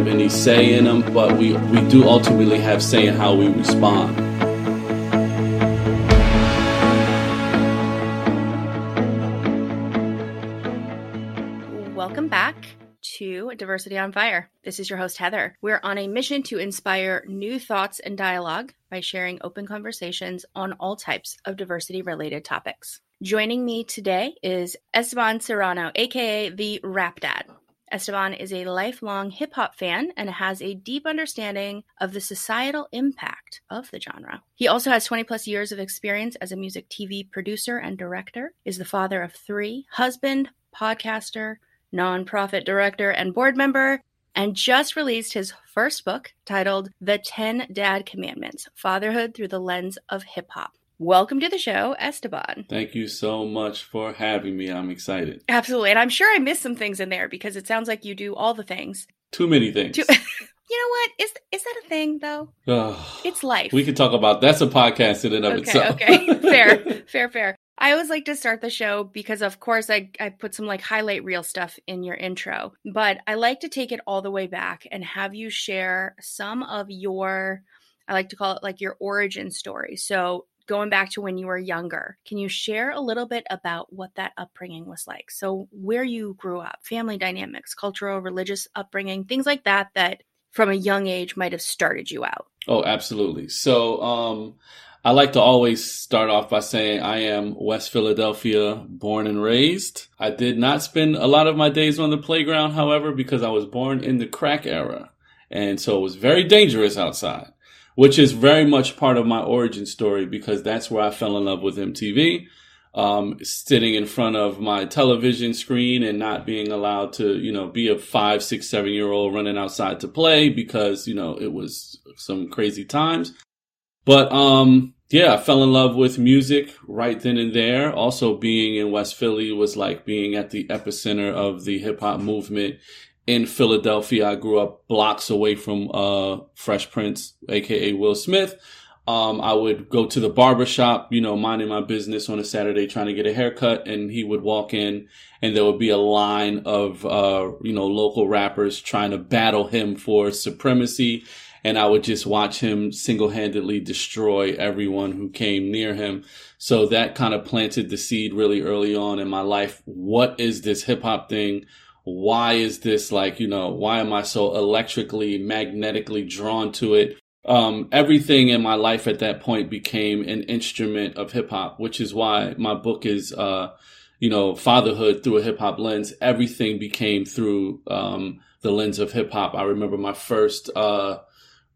have any say in them, but we, we do ultimately have say in how we respond. Welcome back to Diversity on Fire. This is your host, Heather. We're on a mission to inspire new thoughts and dialogue by sharing open conversations on all types of diversity related topics. Joining me today is Esteban Serrano, aka the Rap Dad. Esteban is a lifelong hip hop fan and has a deep understanding of the societal impact of the genre. He also has 20 plus years of experience as a music TV producer and director, is the father of three, husband, podcaster, nonprofit director, and board member, and just released his first book titled The 10 Dad Commandments Fatherhood Through the Lens of Hip Hop. Welcome to the show, Esteban. Thank you so much for having me. I'm excited. Absolutely. And I'm sure I missed some things in there because it sounds like you do all the things. Too many things. Too- you know what? Is is that a thing though? it's life. We could talk about that's a podcast in and of okay, itself. okay. Fair. Fair, fair. I always like to start the show because of course I, I put some like highlight reel stuff in your intro. But I like to take it all the way back and have you share some of your I like to call it like your origin story. So going back to when you were younger. Can you share a little bit about what that upbringing was like? So, where you grew up, family dynamics, cultural, religious upbringing, things like that, that from a young age might have started you out. Oh, absolutely. So, um, I like to always start off by saying I am West Philadelphia born and raised. I did not spend a lot of my days on the playground, however, because I was born in the crack era. And so it was very dangerous outside which is very much part of my origin story because that's where I fell in love with MTV. Um, sitting in front of my television screen and not being allowed to, you know, be a five, six, seven year old running outside to play because, you know, it was some crazy times. But, um, yeah, I fell in love with music right then and there. Also being in West Philly was like being at the epicenter of the hip hop movement in Philadelphia. I grew up blocks away from uh, Fresh Prince, aka Will Smith. Um, I would go to the barber shop, you know, minding my business on a Saturday trying to get a haircut, and he would walk in, and there would be a line of, uh, you know, local rappers trying to battle him for supremacy. And I would just watch him single handedly destroy everyone who came near him. So that kind of planted the seed really early on in my life. What is this hip hop thing? Why is this like, you know, why am I so electrically, magnetically drawn to it? Um, everything in my life at that point became an instrument of hip hop, which is why my book is, uh, you know, fatherhood through a hip hop lens. Everything became through, um, the lens of hip hop. I remember my first, uh,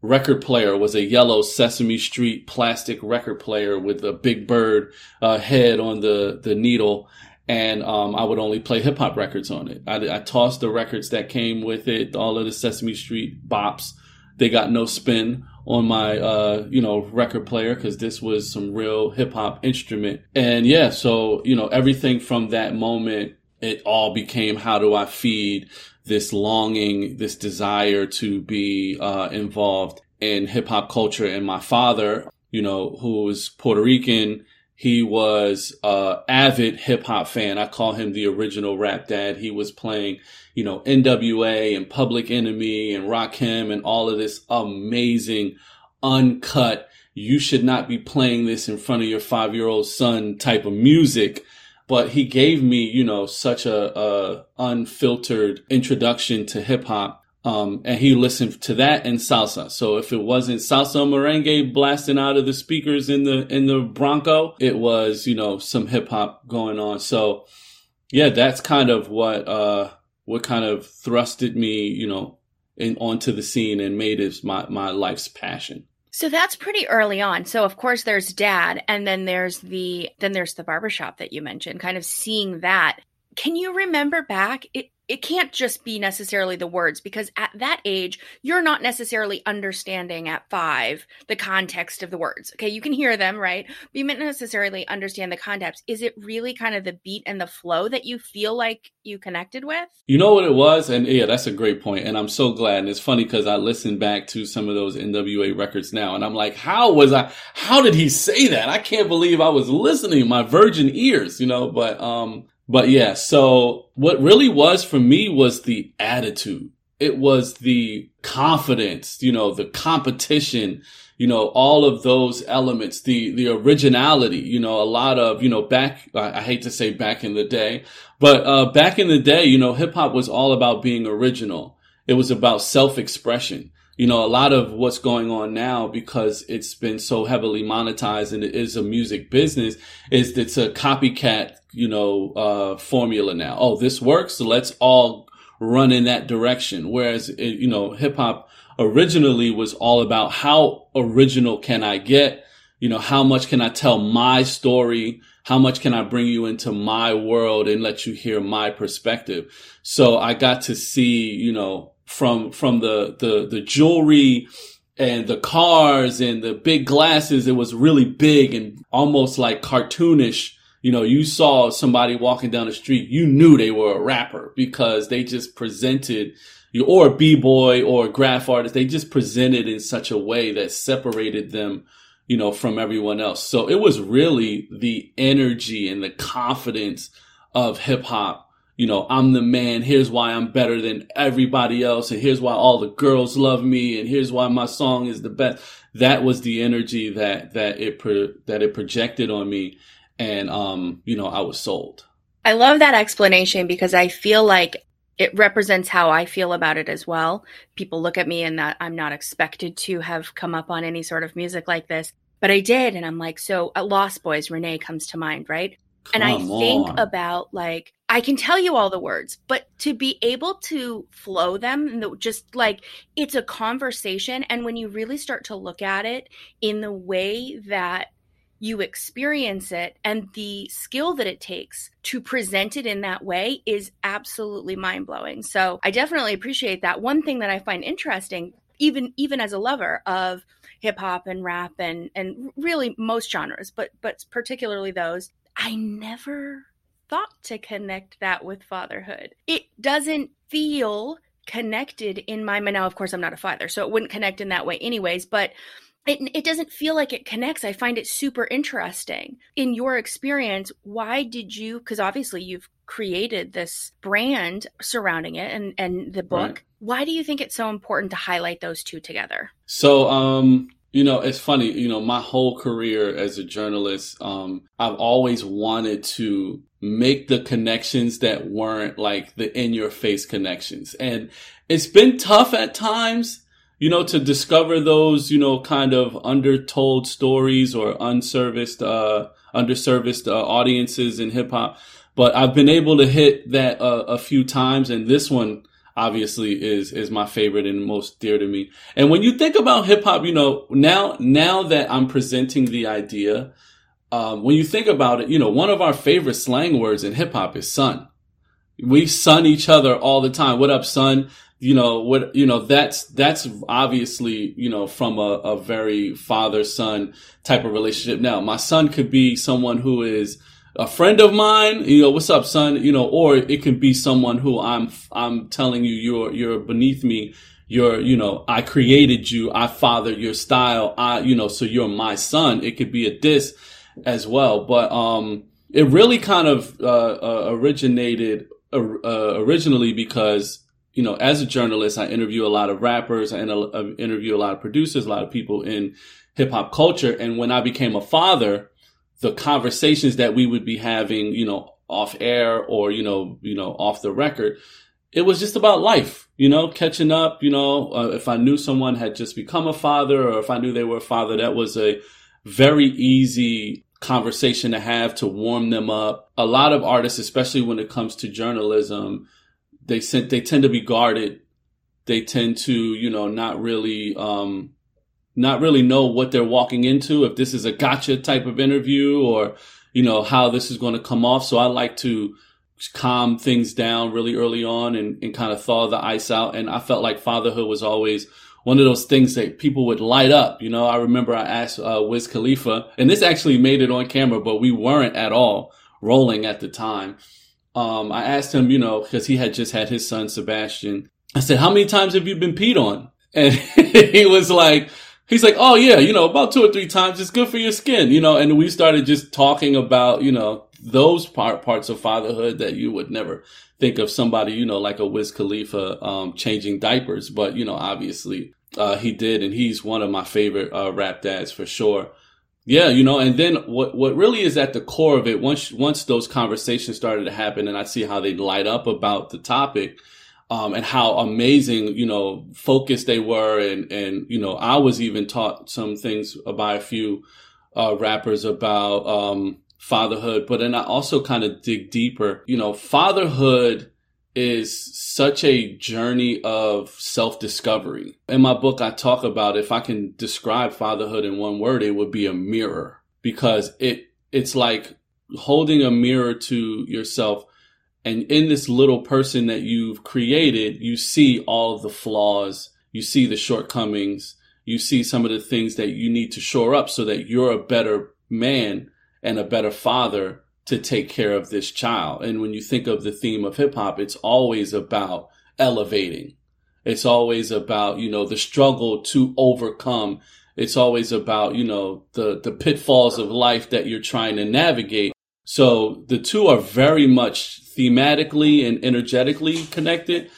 record player was a yellow Sesame Street plastic record player with a big bird, uh, head on the, the needle and um, I would only play hip hop records on it. I, I, tossed the records that came with it, all of the Sesame Street bops. They got no spin on my uh, you know record player because this was some real hip hop instrument. And yeah, so you know everything from that moment, it all became how do I feed this longing, this desire to be uh, involved in hip hop culture. And my father, you know, who was Puerto Rican he was a avid hip hop fan. I call him the original rap dad. He was playing, you know, NWA and Public Enemy and Rakim and all of this amazing uncut. You should not be playing this in front of your five year old son type of music. But he gave me, you know, such a, a unfiltered introduction to hip hop um, and he listened to that and salsa. So if it wasn't salsa merengue blasting out of the speakers in the in the Bronco, it was you know some hip hop going on. So yeah, that's kind of what uh, what kind of thrusted me you know in onto the scene and made it my my life's passion. So that's pretty early on. So of course there's dad and then there's the then there's the barbershop that you mentioned, kind of seeing that. Can you remember back? It, it can't just be necessarily the words because at that age you're not necessarily understanding at five the context of the words. Okay you can hear them right? But you might not necessarily understand the context. Is it really kind of the beat and the flow that you feel like you connected with? You know what it was? And yeah that's a great point and i'm so glad. And it's funny because i listened back to some of those nwa records now and i'm like how was i how did he say that? I can't believe i was listening my virgin ears you know? But um but yeah, so what really was for me was the attitude. it was the confidence, you know, the competition, you know, all of those elements, the, the originality, you know, a lot of, you know, back, I, hate to say back in the day, but, uh, back in the day, you know, hip hop was all about being original. It was about self expression. You know, a lot of what's going on now because it's been so heavily monetized and it is a music business is it's a copycat, you know, uh, formula now. Oh, this works. So let's all run in that direction. Whereas, it, you know, hip hop originally was all about how original can I get? You know, how much can I tell my story? How much can I bring you into my world and let you hear my perspective? So I got to see, you know, from, from the, the, the jewelry and the cars and the big glasses, it was really big and almost like cartoonish you know, you saw somebody walking down the street, you knew they were a rapper because they just presented or a b-boy or a graph artist. They just presented in such a way that separated them, you know, from everyone else. So it was really the energy and the confidence of hip hop. You know, I'm the man. Here's why I'm better than everybody else. And here's why all the girls love me. And here's why my song is the best. That was the energy that, that it, pro- that it projected on me and um, you know, I was sold. I love that explanation because I feel like it represents how I feel about it as well. People look at me and that I'm not expected to have come up on any sort of music like this, but I did. And I'm like, so uh, Lost Boys, Renee comes to mind, right? Come and I on. think about like, I can tell you all the words, but to be able to flow them, just like it's a conversation. And when you really start to look at it in the way that you experience it and the skill that it takes to present it in that way is absolutely mind blowing. So I definitely appreciate that. One thing that I find interesting, even even as a lover of hip hop and rap and and really most genres, but but particularly those, I never thought to connect that with fatherhood. It doesn't feel connected in my mind. Now, of course, I'm not a father, so it wouldn't connect in that way, anyways. But it, it doesn't feel like it connects. I find it super interesting. In your experience, why did you, because obviously you've created this brand surrounding it and, and the book. Right. Why do you think it's so important to highlight those two together? So, um, you know, it's funny, you know, my whole career as a journalist, um, I've always wanted to make the connections that weren't like the in your face connections. And it's been tough at times you know, to discover those, you know, kind of undertold stories or unserviced, uh, underserviced uh, audiences in hip hop. But I've been able to hit that uh, a few times, and this one obviously is is my favorite and most dear to me. And when you think about hip hop, you know, now now that I'm presenting the idea, um, when you think about it, you know, one of our favorite slang words in hip hop is "son." We son each other all the time. What up, son? You know what you know that's that's obviously you know from a, a very father son type of relationship. Now my son could be someone who is a friend of mine you know what's up son? You know or it can be someone who i'm i'm telling you you're you're beneath me. You're you know i created you. I fathered your style. I you know so you're my son. It could be a diss as well. But um it really kind of uh, uh originated uh, originally because you know, as a journalist, I interview a lot of rappers and I interview a lot of producers, a lot of people in hip hop culture. And when I became a father, the conversations that we would be having, you know, off air or, you know, you know, off the record, it was just about life, you know, catching up, you know, uh, if I knew someone had just become a father or if I knew they were a father, that was a very easy conversation to have to warm them up. A lot of artists, especially when it comes to journalism, they sent they tend to be guarded. They tend to, you know, not really um not really know what they're walking into, if this is a gotcha type of interview or, you know, how this is going to come off. So I like to calm things down really early on and, and kind of thaw the ice out. And I felt like fatherhood was always one of those things that people would light up. You know, I remember I asked uh, Wiz Khalifa, and this actually made it on camera, but we weren't at all rolling at the time um, I asked him, you know, because he had just had his son Sebastian. I said, "How many times have you been peed on?" And he was like, "He's like, oh yeah, you know, about two or three times. It's good for your skin, you know." And we started just talking about, you know, those part, parts of fatherhood that you would never think of somebody, you know, like a Wiz Khalifa, um, changing diapers. But, you know, obviously, uh, he did. And he's one of my favorite, uh, rap dads for sure. Yeah, you know, and then what what really is at the core of it once once those conversations started to happen and I see how they light up about the topic um, and how amazing, you know, focused they were and and you know, I was even taught some things by a few uh, rappers about um, fatherhood, but then I also kind of dig deeper. You know, fatherhood is such a journey of self discovery. In my book, I talk about if I can describe fatherhood in one word, it would be a mirror because it, it's like holding a mirror to yourself. And in this little person that you've created, you see all the flaws, you see the shortcomings, you see some of the things that you need to shore up so that you're a better man and a better father to take care of this child. And when you think of the theme of hip hop, it's always about elevating. It's always about, you know, the struggle to overcome. It's always about, you know, the, the pitfalls of life that you're trying to navigate. So the two are very much thematically and energetically connected.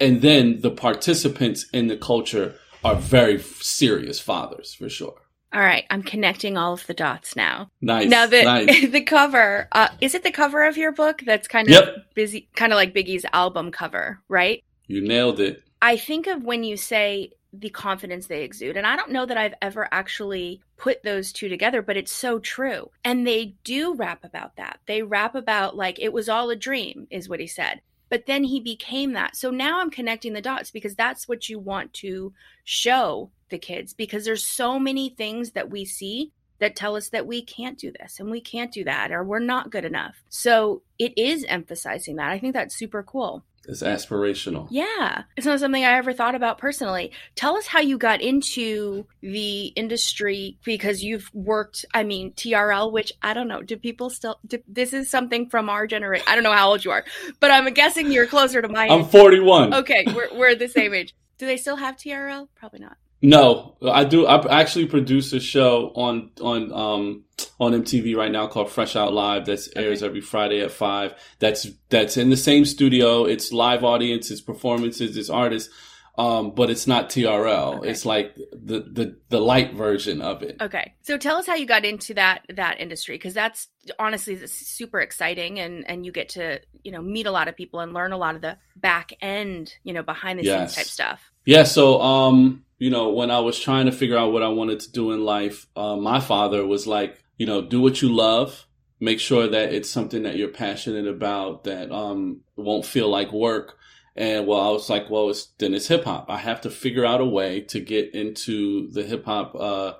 And then the participants in the culture are very serious fathers for sure. All right, I'm connecting all of the dots now. Nice. Now the nice. the cover, uh, is it the cover of your book? That's kind of Yep. busy, kind of like Biggie's album cover, right? You nailed it. I think of when you say the confidence they exude, and I don't know that I've ever actually put those two together, but it's so true. And they do rap about that. They rap about like it was all a dream, is what he said. But then he became that. So now I'm connecting the dots because that's what you want to show the kids because there's so many things that we see that tell us that we can't do this and we can't do that or we're not good enough. So it is emphasizing that. I think that's super cool. It's aspirational. Yeah. It's not something I ever thought about personally. Tell us how you got into the industry because you've worked, I mean, TRL, which I don't know. Do people still, do, this is something from our generation. I don't know how old you are, but I'm guessing you're closer to my I'm age. 41. Okay. We're, we're the same age. Do they still have TRL? Probably not. No, I do. I actually produce a show on on um on MTV right now called Fresh Out Live. That airs every Friday at five. That's that's in the same studio. It's live audience. It's performances. It's artists. Um, but it's not TRL. Okay. It's like the, the the light version of it. Okay. So tell us how you got into that that industry because that's honestly that's super exciting and and you get to, you know, meet a lot of people and learn a lot of the back end, you know, behind the Yes. scenes type stuff. Yeah, so um, you know, when I was trying to figure out what I wanted to do in life, uh, my father was like, you know, do what you love. Make sure that it's something that you're passionate about that um won't feel like work. And well, I was like, well, it's then it's hip hop. I have to figure out a way to get into the hip hop uh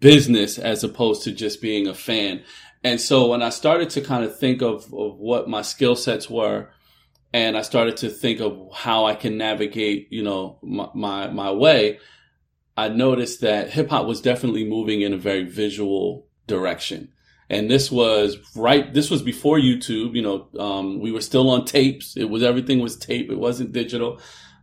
business as opposed to just being a fan. And so when I started to kind of think of, of what my skill sets were, and I started to think of how I can navigate, you know, my, my, my way, I noticed that hip hop was definitely moving in a very visual direction. And this was right, this was before YouTube, you know, um, we were still on tapes. It was, everything was tape. It wasn't digital.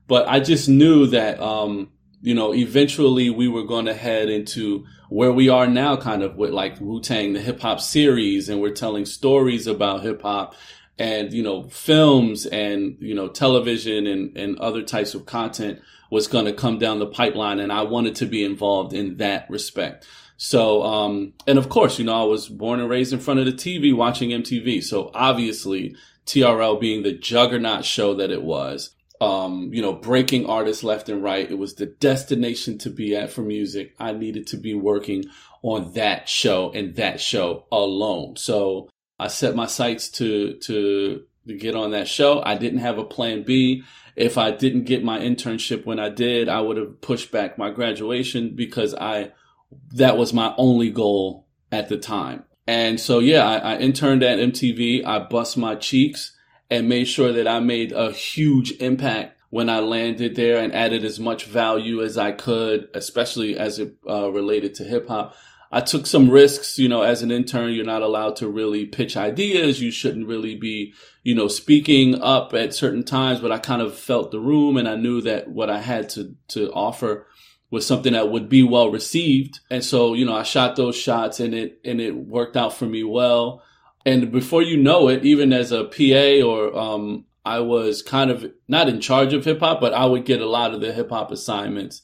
But I just knew that, um, you know, eventually we were going to head into where we are now, kind of with like Wu Tang, the hip hop series, and we're telling stories about hip hop and, you know, films and, you know, television and, and other types of content was going to come down the pipeline. And I wanted to be involved in that respect. So, um, and of course, you know, I was born and raised in front of the TV watching MTV. So obviously TRL being the juggernaut show that it was, um, you know, breaking artists left and right. It was the destination to be at for music. I needed to be working on that show and that show alone. So I set my sights to, to, to get on that show. I didn't have a plan B. If I didn't get my internship when I did, I would have pushed back my graduation because I, that was my only goal at the time. And so, yeah, I, I interned at MTV. I bust my cheeks and made sure that I made a huge impact when I landed there and added as much value as I could, especially as it uh, related to hip hop. I took some risks, you know, as an intern, you're not allowed to really pitch ideas. You shouldn't really be, you know, speaking up at certain times, but I kind of felt the room and I knew that what I had to, to offer was something that would be well received. And so, you know, I shot those shots and it, and it worked out for me well. And before you know it, even as a PA or um, I was kind of not in charge of hip hop, but I would get a lot of the hip hop assignments,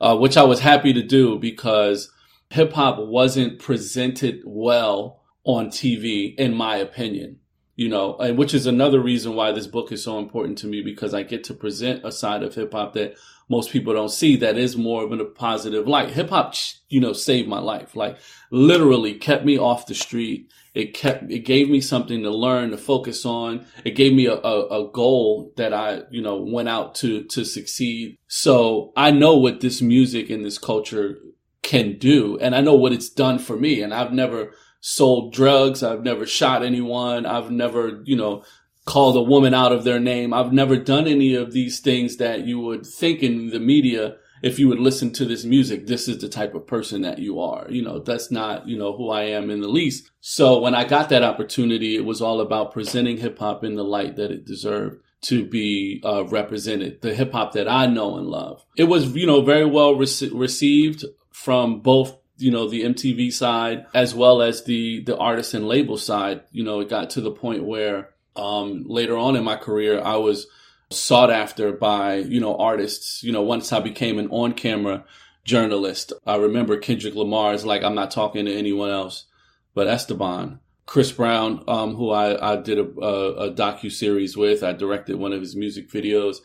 uh, which I was happy to do because hip hop wasn't presented well on TV, in my opinion. You know, and which is another reason why this book is so important to me because I get to present a side of hip hop that most people don't see that is more of a positive light. Hip hop, you know, saved my life. Like literally kept me off the street. It kept, it gave me something to learn, to focus on. It gave me a, a, a goal that I, you know, went out to, to succeed. So I know what this music and this culture can do. And I know what it's done for me. And I've never sold drugs. I've never shot anyone. I've never, you know, called a woman out of their name. I've never done any of these things that you would think in the media if you would listen to this music, this is the type of person that you are. You know, that's not, you know, who I am in the least. So when I got that opportunity, it was all about presenting hip hop in the light that it deserved to be uh, represented, the hip hop that I know and love. It was, you know, very well rec- received from both you know the MTV side as well as the the artist and label side. You know, it got to the point where um, later on in my career, I was sought after by you know artists. You know, once I became an on camera journalist, I remember Kendrick Lamar is like, I'm not talking to anyone else but Esteban. Chris Brown, um, who I, I did a, a, a docu series with, I directed one of his music videos,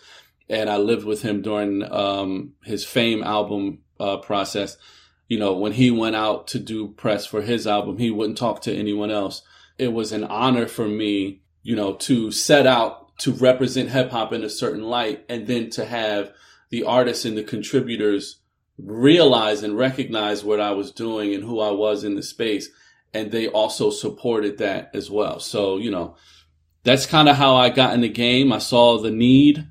and I lived with him during um, his Fame album uh, process you know, when he went out to do press for his album, he wouldn't talk to anyone else. It was an honor for me, you know, to set out to represent hip hop in a certain light and then to have the artists and the contributors realize and recognize what I was doing and who I was in the space. And they also supported that as well. So, you know, that's kind of how I got in the game. I saw the need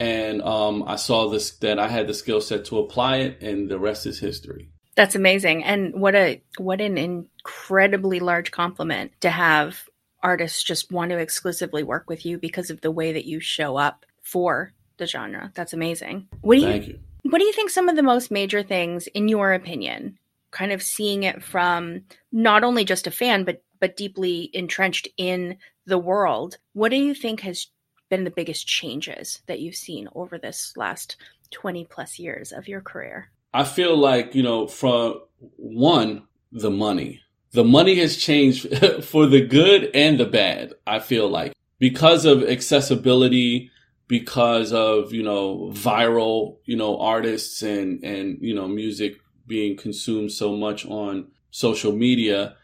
and um, I saw this that I had the skill set to apply it, and the rest is history. That's amazing. And what a what an incredibly large compliment to have artists just want to exclusively work with you because of the way that you show up for the genre. That's amazing. What do you, you. What do you think some of the most major things in your opinion, kind of seeing it from not only just a fan but but deeply entrenched in the world, what do you think has been the biggest changes that you've seen over this last 20 plus years of your career? I feel like, you know, from one, the money. The money has changed for the good and the bad, I feel like. Because of accessibility, because of, you know, viral, you know, artists and, and, you know, music being consumed so much on social media,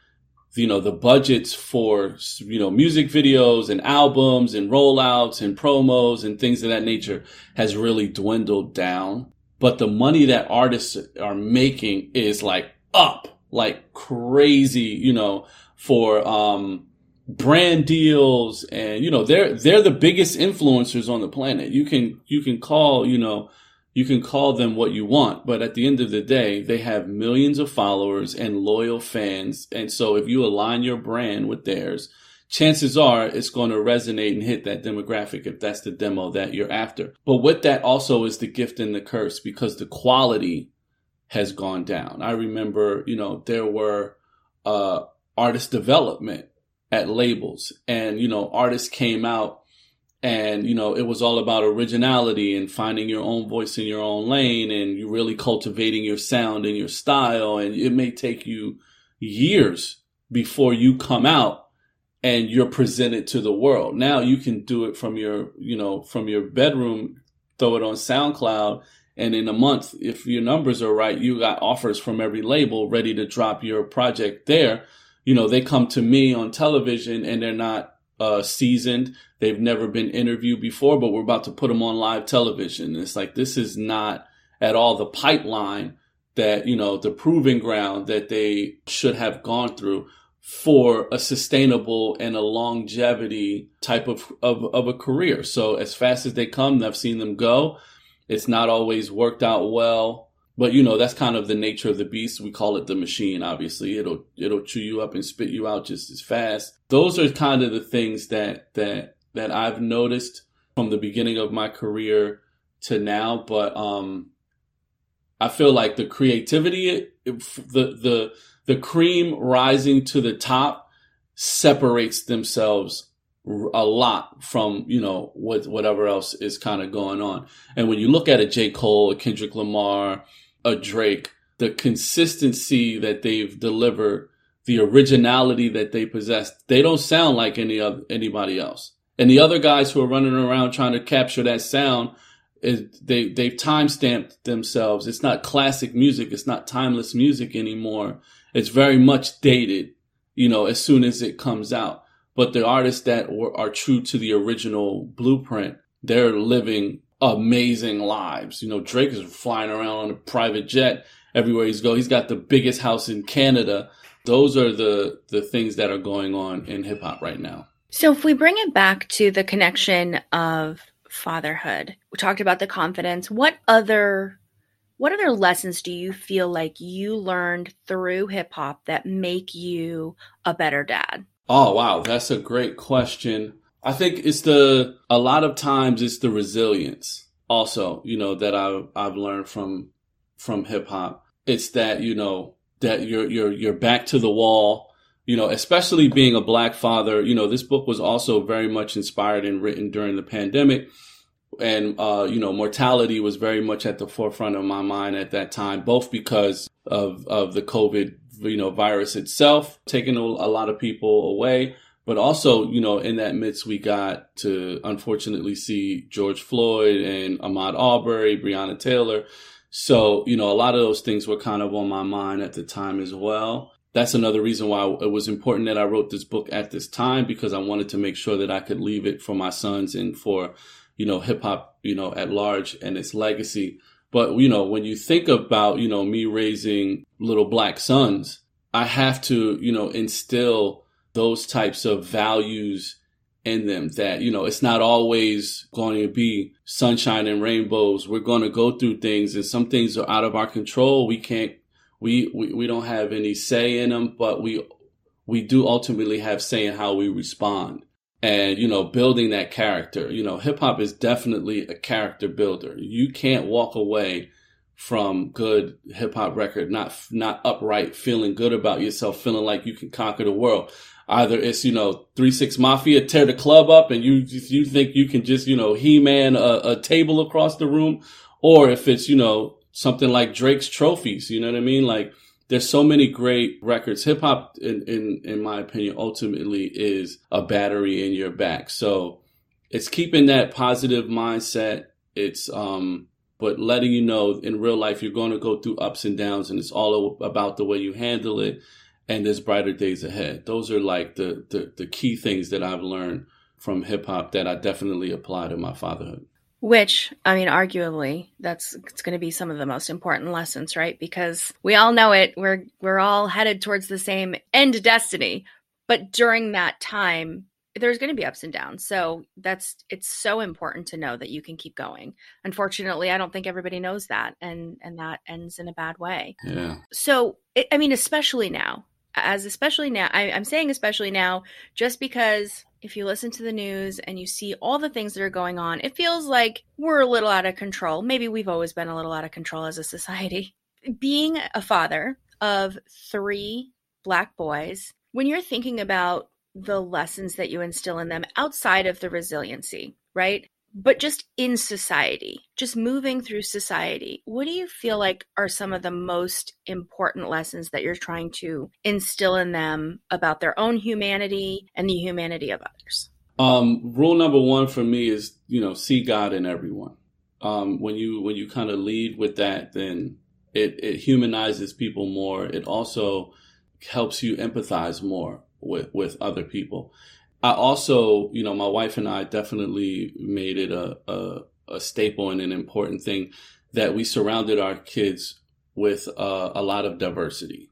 you know, the budgets for, you know, music videos and albums and rollouts and promos and things of that nature has really dwindled down but the money that artists are making is like up like crazy, you know, for, um, brand deals and, you know, they're, they're the biggest influencers on the planet. You can, you can call, you know, you can call them what you want, but at the end of the day, they have millions of followers and loyal fans. And so if you align your brand with theirs, chances are it's going to resonate and hit that demographic if that's the demo that you're after. But with that also is the gift and the curse because the quality has gone down. I remember, you know, there were uh, artist development at labels and, you know, artists came out and, you know, it was all about originality and finding your own voice in your own lane and you really cultivating your sound and your style. And it may take you years before you come out and you're presented to the world. Now you can do it from your, you know, from your bedroom, throw it on SoundCloud, and in a month, if your numbers are right, you got offers from every label ready to drop your project there. You know, they come to me on television and they're not uh, seasoned. They've never been interviewed before, but we're about to put them on live television. And it's like, this is not at all the pipeline that, you know, the proving ground that they should have gone through for a sustainable and a longevity type of, of, of a career. So as fast as they come, I've seen them go. It's not always worked out well, but you know, that's kind of the nature of the beast. We call it the machine, obviously. It'll, it'll chew you up and spit you out just as fast. Those are kind of the things that, that, that I've noticed from the beginning of my career to now. But, um, I feel like the creativity, the, the, the cream rising to the top separates themselves a lot from you know what whatever else is kind of going on. And when you look at a J. Cole, a Kendrick Lamar, a Drake, the consistency that they've delivered, the originality that they possess, they don't sound like any other anybody else. And the other guys who are running around trying to capture that sound is they they've time stamped themselves. It's not classic music. It's not timeless music anymore. It's very much dated. You know, as soon as it comes out. But the artists that are true to the original blueprint, they're living amazing lives. You know, Drake is flying around on a private jet everywhere he's go. He's got the biggest house in Canada. Those are the the things that are going on in hip hop right now. So if we bring it back to the connection of fatherhood, we talked about the confidence. What other what other lessons do you feel like you learned through hip hop that make you a better dad? Oh wow, that's a great question. I think it's the a lot of times it's the resilience also, you know, that I I've learned from from hip hop. It's that, you know, that you're you're you're back to the wall, you know, especially being a black father. You know, this book was also very much inspired and written during the pandemic. And uh, you know, mortality was very much at the forefront of my mind at that time, both because of of the COVID you know virus itself taking a, a lot of people away but also you know in that midst we got to unfortunately see george floyd and ahmaud arbery breonna taylor so you know a lot of those things were kind of on my mind at the time as well that's another reason why it was important that I wrote this book at this time because I wanted to make sure that I could leave it for my sons and for, you know, hip hop, you know, at large and its legacy. But, you know, when you think about, you know, me raising little black sons, I have to, you know, instill those types of values in them that, you know, it's not always going to be sunshine and rainbows. We're going to go through things and some things are out of our control. We can't, we, we, we don't have any say in them, but we, we do ultimately have say in how we respond and you know building that character you know hip hop is definitely a character builder you can't walk away from good hip hop record not not upright feeling good about yourself feeling like you can conquer the world either it's you know 3-6 mafia tear the club up and you you think you can just you know he-man a, a table across the room or if it's you know something like Drake's trophies you know what i mean like there's so many great records. Hip hop, in, in in my opinion, ultimately is a battery in your back. So it's keeping that positive mindset. It's um, but letting you know in real life you're going to go through ups and downs, and it's all about the way you handle it. And there's brighter days ahead. Those are like the the, the key things that I've learned from hip hop that I definitely apply to my fatherhood. Which, I mean, arguably, that's it's going to be some of the most important lessons, right? Because we all know it. We're we're all headed towards the same end destiny, but during that time, there's going to be ups and downs. So that's it's so important to know that you can keep going. Unfortunately, I don't think everybody knows that, and and that ends in a bad way. Yeah. So it, I mean, especially now, as especially now, I, I'm saying especially now, just because if you listen to the news and you see all the things that are going on, it feels like we're a little out of control. Maybe we've always been a little out of control as a society. Being a father of three black boys, when you're thinking about the lessons that you instill in them outside of the resiliency, right? But just in society, just moving through society, what do you feel like are some of the most important lessons that you're trying to instill in them about their own humanity and the humanity of others? Um, rule number one for me is, you know, see God in everyone. Um, when you when you kind of lead with that, then it, it humanizes people more. It also helps you empathize more with with other people. I also, you know, my wife and I definitely made it a, a, a staple and an important thing that we surrounded our kids with uh, a lot of diversity.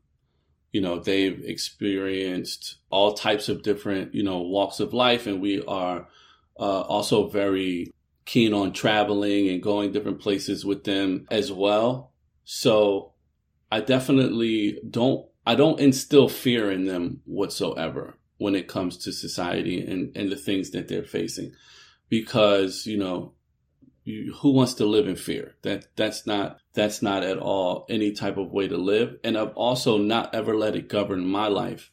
You know, they've experienced all types of different, you know, walks of life, and we are uh, also very keen on traveling and going different places with them as well. So I definitely don't, I don't instill fear in them whatsoever when it comes to society and, and the things that they're facing. Because, you know, you, who wants to live in fear? That that's not that's not at all any type of way to live. And I've also not ever let it govern my life.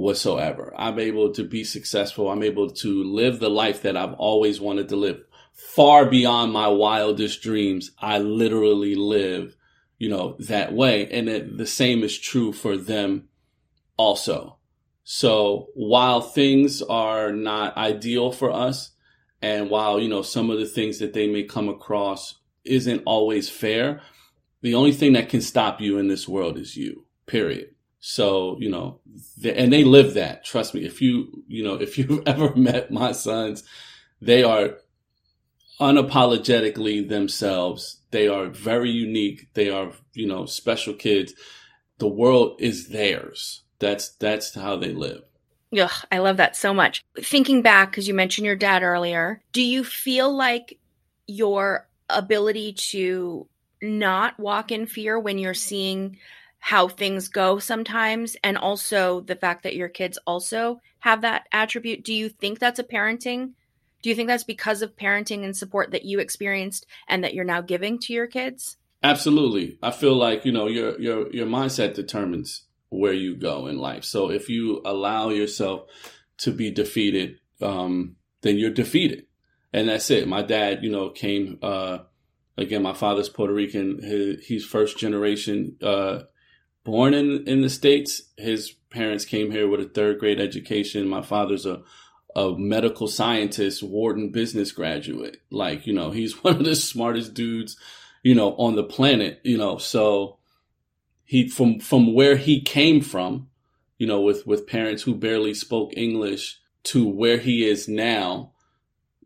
whatsoever. I'm able to be successful. I'm able to live the life that I've always wanted to live far beyond my wildest dreams. I literally live, you know, that way. And it, the same is true for them also. So while things are not ideal for us, and while, you know, some of the things that they may come across isn't always fair, the only thing that can stop you in this world is you, period. So, you know, and they live that. Trust me. If you, you know, if you've ever met my sons, they are unapologetically themselves. They are very unique. They are, you know, special kids. The world is theirs. That's, that's how they live. Ugh, I love that so much. Thinking back, because you mentioned your dad earlier, do you feel like your ability to not walk in fear when you're seeing how things go sometimes and also the fact that your kids also have that attribute do you think that's a parenting do you think that's because of parenting and support that you experienced and that you're now giving to your kids absolutely i feel like you know your your your mindset determines where you go in life so if you allow yourself to be defeated um then you're defeated and that's it my dad you know came uh again my father's puerto rican he's first generation uh born in in the states. His parents came here with a third grade education. My father's a a medical scientist, Wharton business graduate. Like you know, he's one of the smartest dudes you know on the planet. You know, so he from from where he came from, you know, with with parents who barely spoke English to where he is now.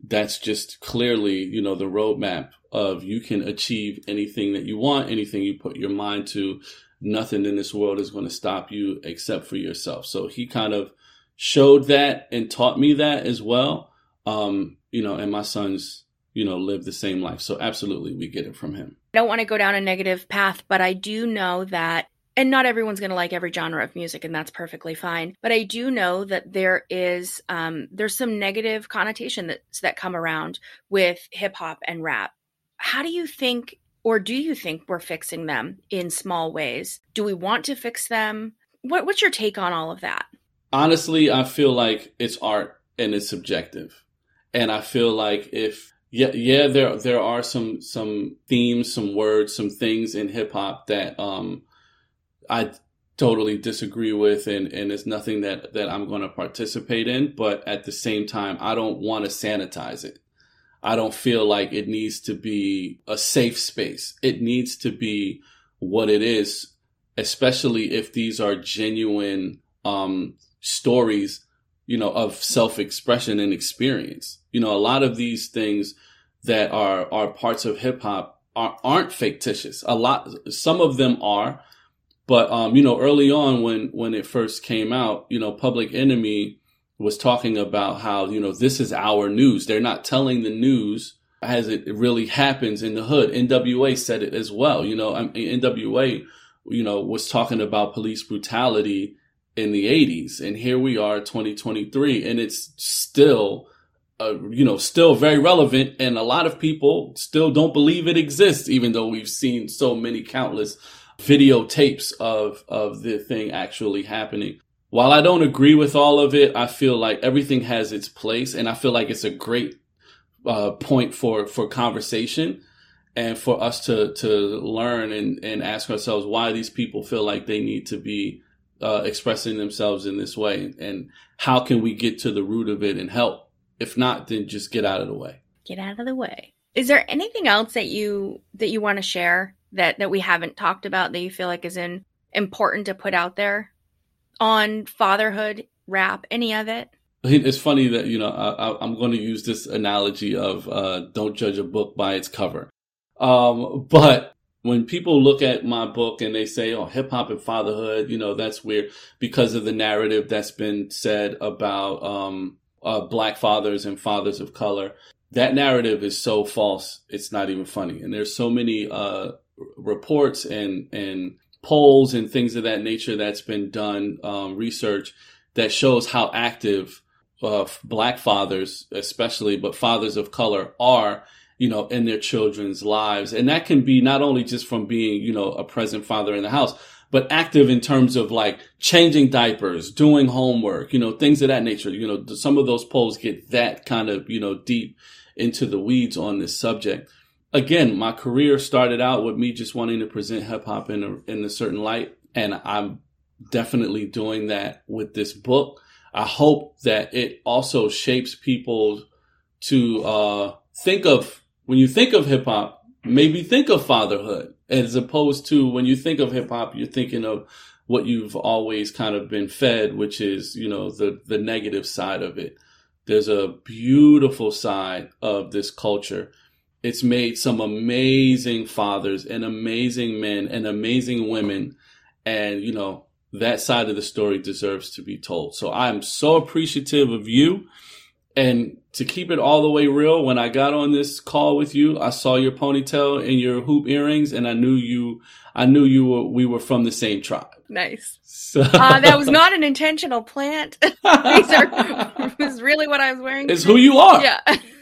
That's just clearly, you know, the roadmap of you can achieve anything that you want, anything you put your mind to, nothing in this world is going to stop you except for yourself. So he kind of showed that and taught me that as well. Um, you know, and my sons, you know, live the same life. So absolutely we get it from him. I don't want to go down a negative path, but I do know that and not everyone's going to like every genre of music and that's perfectly fine but i do know that there is um, there's some negative connotation that that come around with hip hop and rap how do you think or do you think we're fixing them in small ways? Do we want to fix them? What, what's your take on all of that? Honestly, I feel like it's art and it's subjective. And I feel like if yeah, yeah, there there are some some themes, some words, some things in hip hop that um I totally disagree with and, and it's nothing that, that I'm gonna participate in, but at the same time I don't want to sanitize it. I don't feel like it needs to be a safe space. It needs to be what it is, especially if these are genuine um, stories, you know, of self-expression and experience. You know, a lot of these things that are are parts of hip hop are, aren't fictitious. A lot, some of them are, but um, you know, early on when when it first came out, you know, Public Enemy was talking about how, you know, this is our news. They're not telling the news as it really happens in the hood. NWA said it as well. You know, NWA, you know, was talking about police brutality in the 80s. And here we are, 2023, and it's still, uh, you know, still very relevant. And a lot of people still don't believe it exists, even though we've seen so many countless videotapes of, of the thing actually happening while I don't agree with all of it, I feel like everything has its place, and I feel like it's a great uh, point for for conversation and for us to to learn and and ask ourselves why these people feel like they need to be uh, expressing themselves in this way, and how can we get to the root of it and help? If not, then just get out of the way. Get out of the way. Is there anything else that you that you want to share that that we haven't talked about that you feel like is in important to put out there on fatherhood, rap, any of it? It's funny that you know I, am going to use this analogy of uh, don't judge a book by its cover. Um, but when people look at my book and they say, "Oh, hip hop and fatherhood," you know that's weird because of the narrative that's been said about um, uh, black fathers and fathers of color. That narrative is so false; it's not even funny. And there's so many uh, reports and and polls and things of that nature that's been done, um, research that shows how active uh, black fathers, especially, but fathers of color are, you know, in their children's lives. And that can be not only just from being, you know, a present father in the house, but active in terms of like changing diapers, doing homework, you know, things of that nature. You know, some of those polls get that kind of, you know, deep into the weeds on this subject. Again, my career started out with me just wanting to present hip hop in a, in a certain light. And I'm definitely doing that with this book. I hope that it also shapes people to, uh, think of, when you think of hip hop, maybe think of fatherhood as opposed to when you think of hip hop, you're thinking of what you've always kind of been fed, which is, you know, the, the negative side of it. There's a beautiful side of this culture. It's made some amazing fathers and amazing men and amazing women. And, you know, that side of the story deserves to be told. So I'm so appreciative of you and to keep it all the way real, when I got on this call with you, I saw your ponytail and your hoop earrings, and I knew you. I knew you were. We were from the same tribe. Nice. So. Uh, that was not an intentional plant. These are was really what I was wearing. It's who you are. Yeah.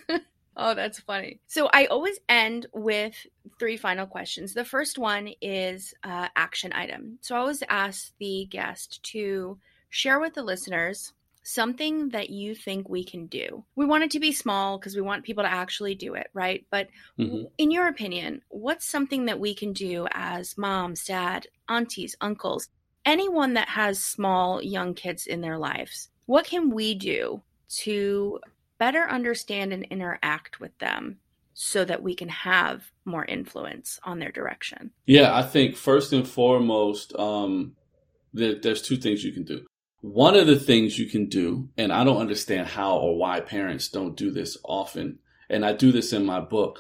oh, that's funny. So I always end with three final questions. The first one is uh, action item. So I always ask the guest to share with the listeners something that you think we can do. We want it to be small because we want people to actually do it, right? But mm-hmm. in your opinion, what's something that we can do as moms, dad, aunties, uncles, anyone that has small young kids in their lives? What can we do to better understand and interact with them so that we can have more influence on their direction? Yeah, I think first and foremost, um, there's two things you can do. One of the things you can do, and I don't understand how or why parents don't do this often, and I do this in my book,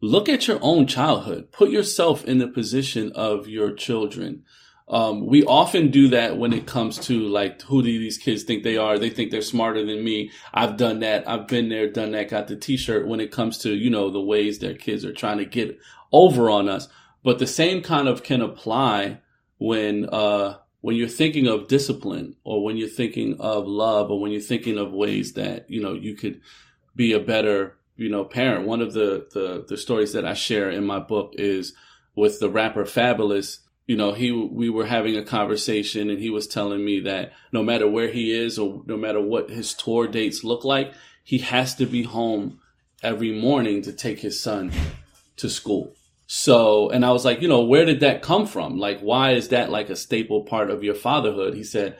look at your own childhood. Put yourself in the position of your children. Um, we often do that when it comes to like, who do these kids think they are? They think they're smarter than me. I've done that. I've been there, done that, got the t-shirt when it comes to, you know, the ways their kids are trying to get over on us. But the same kind of can apply when, uh, when you're thinking of discipline or when you're thinking of love or when you're thinking of ways that you know you could be a better you know parent. One of the the, the stories that i share in my book is with the rapper Fabolous. You know he we were having a conversation and he was telling me that no matter where he is or no matter what his tour dates look like he has to be home every morning to take his son to school so, and I was like, you know, where did that come from? Like, why is that like a staple part of your fatherhood? He said,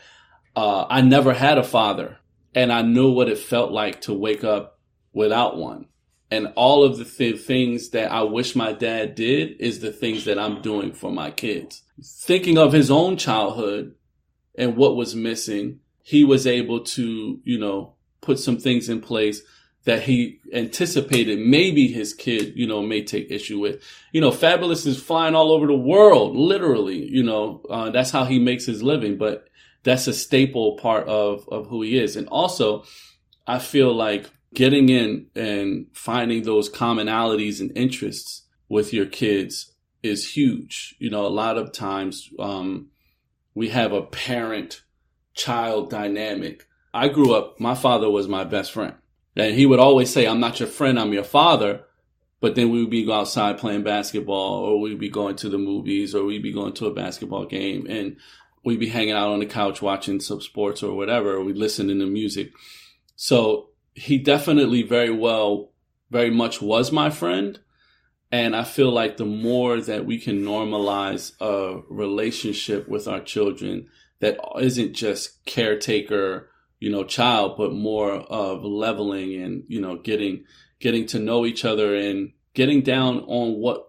uh, I never had a father and I knew what it felt like to wake up without one. And all of the th- things that I wish my dad did is the things that I'm doing for my kids. Thinking of his own childhood and what was missing, he was able to, you know, put some things in place that he anticipated maybe his kid, you know, may take issue with. You know, Fabolous is flying all over the world, literally, you know, uh, that's how he makes his living, but that's a staple part of, of who he is. And also, I feel like getting in and finding those commonalities and interests with your kids is huge. You know, a lot of times, um, we have a parent child dynamic. I grew up, my father was my best friend and he would always say, I'm not your friend, I'm your father. But then we would be outside playing basketball or we'd be going to the movies or we'd be going to a basketball game and we'd be hanging out on the couch watching some sports or whatever, or we'd listen to music. So he definitely very well, very much was my friend. And I feel like the more that we can normalize a relationship with our children that isn't just caretaker you know, child, but more of leveling and, you know, getting, getting to know each other and getting down on what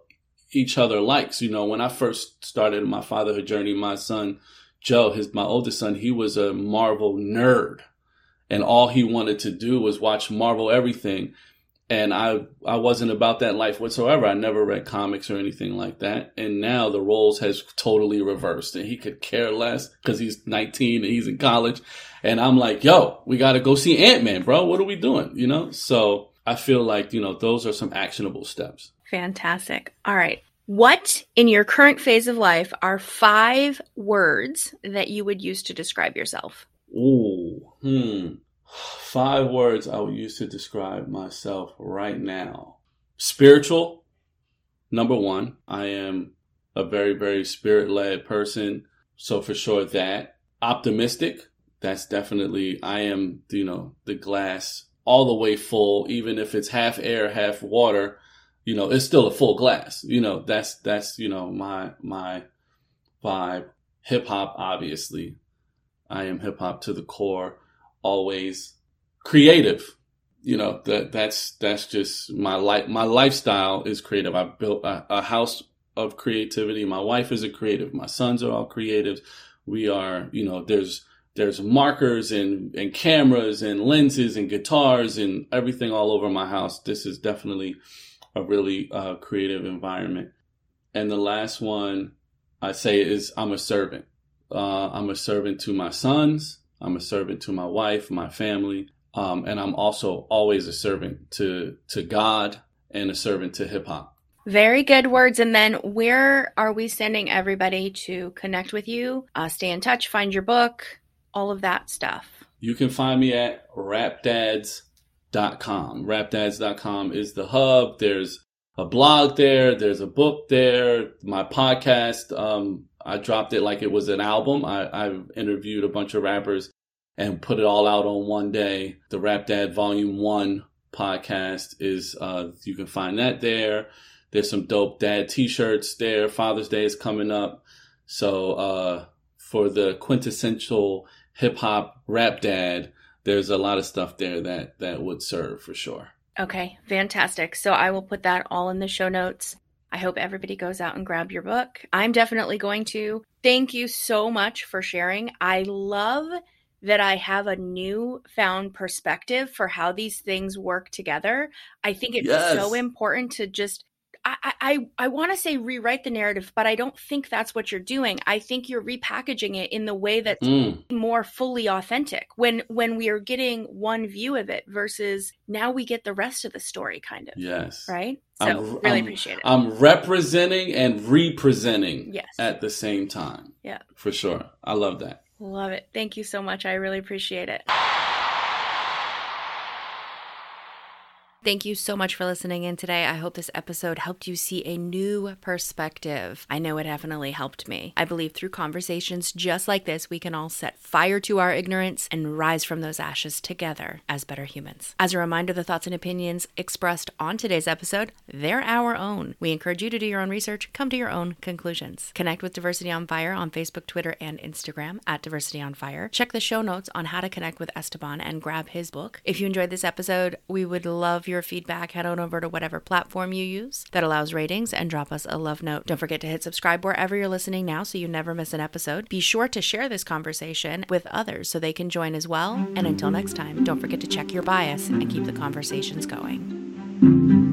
each other likes. You know, when I first started my fatherhood journey, my son, Joe, his, my oldest son, he was a Marvel nerd and all he wanted to do was watch Marvel everything and I I wasn't about that life whatsoever. I never read comics or anything like that. And now the roles has totally reversed, and he could care less because he's 19 and he's in college. And I'm like, yo, we got to go see Ant Man, bro. What are we doing? You know. So I feel like you know those are some actionable steps. Fantastic. All right. What in your current phase of life are five words that you would use to describe yourself? Ooh, hmm. Five words I would use to describe myself right now. Spiritual, number one. I am a very, very spirit led person. so for sure that optimistic. That's definitely I am. You know, the glass all the way full, even if it's half air, half water. You know, it's still a full glass. You know, that's that's you know my my vibe. Hip hop, obviously, I am hip hop to the core. Always creative. You know that that's that's just my life. My lifestyle is creative. I built a, a house of creativity. My wife is a creative. My sons are all creatives. We are, you know, there's there's markers and and cameras and lenses and guitars and everything all over my house. This is definitely a really uh, creative environment. And the last one I say is I'm a servant. Uh, I'm a servant to my sons. I'm a servant to my wife, my family, um, and I'm also always a servant to to God and a servant to hip hop. Very good words. And then where are we sending everybody to connect with you, uh, stay in touch, find your book, all of that stuff? You can find me at rapdads.com. Rapdads.com is the hub. There's a blog there. There's a book there. My podcast, um, I dropped it like it was an album. I, I've interviewed a bunch of rappers and put it all out on one day. The Rap Dad Volume 1 podcast is, uh, you can find that there. There's some dope dad t-shirts there. Father's Day is coming up. So, uh, for the quintessential hip hop rap dad, there's a lot of stuff there that, that would serve for sure. Okay, fantastic. So I will put that all in the show notes. I hope everybody goes out and grab your book. I'm definitely going to. Thank you so much for sharing. I love that I have a new found perspective for how these things work together. I think it's yes. so important to just I, I, I want to say rewrite the narrative, but I don't think that's what you're doing. I think you're repackaging it in the way that's mm. more fully authentic. When when we are getting one view of it versus now we get the rest of the story, kind of. Yes. Right. So I'm, really I'm, appreciate it. I'm representing and representing. Yes. At the same time. Yeah. For sure. I love that. Love it. Thank you so much. I really appreciate it. Thank you so much for listening in today. I hope this episode helped you see a new perspective. I know it definitely helped me. I believe through conversations just like this, we can all set fire to our ignorance and rise from those ashes together as better humans. As a reminder, the thoughts and opinions expressed on today's episode, they're our own. We encourage you to do your own research, come to your own conclusions. Connect with Diversity on Fire on Facebook, Twitter, and Instagram at Diversity on Fire. Check the show notes on how to connect with Esteban and grab his book. If you enjoyed this episode, we would love your your feedback, head on over to whatever platform you use that allows ratings and drop us a love note. Don't forget to hit subscribe wherever you're listening now so you never miss an episode. Be sure to share this conversation with others so they can join as well. And until next time, don't forget to check your bias and keep the conversations going.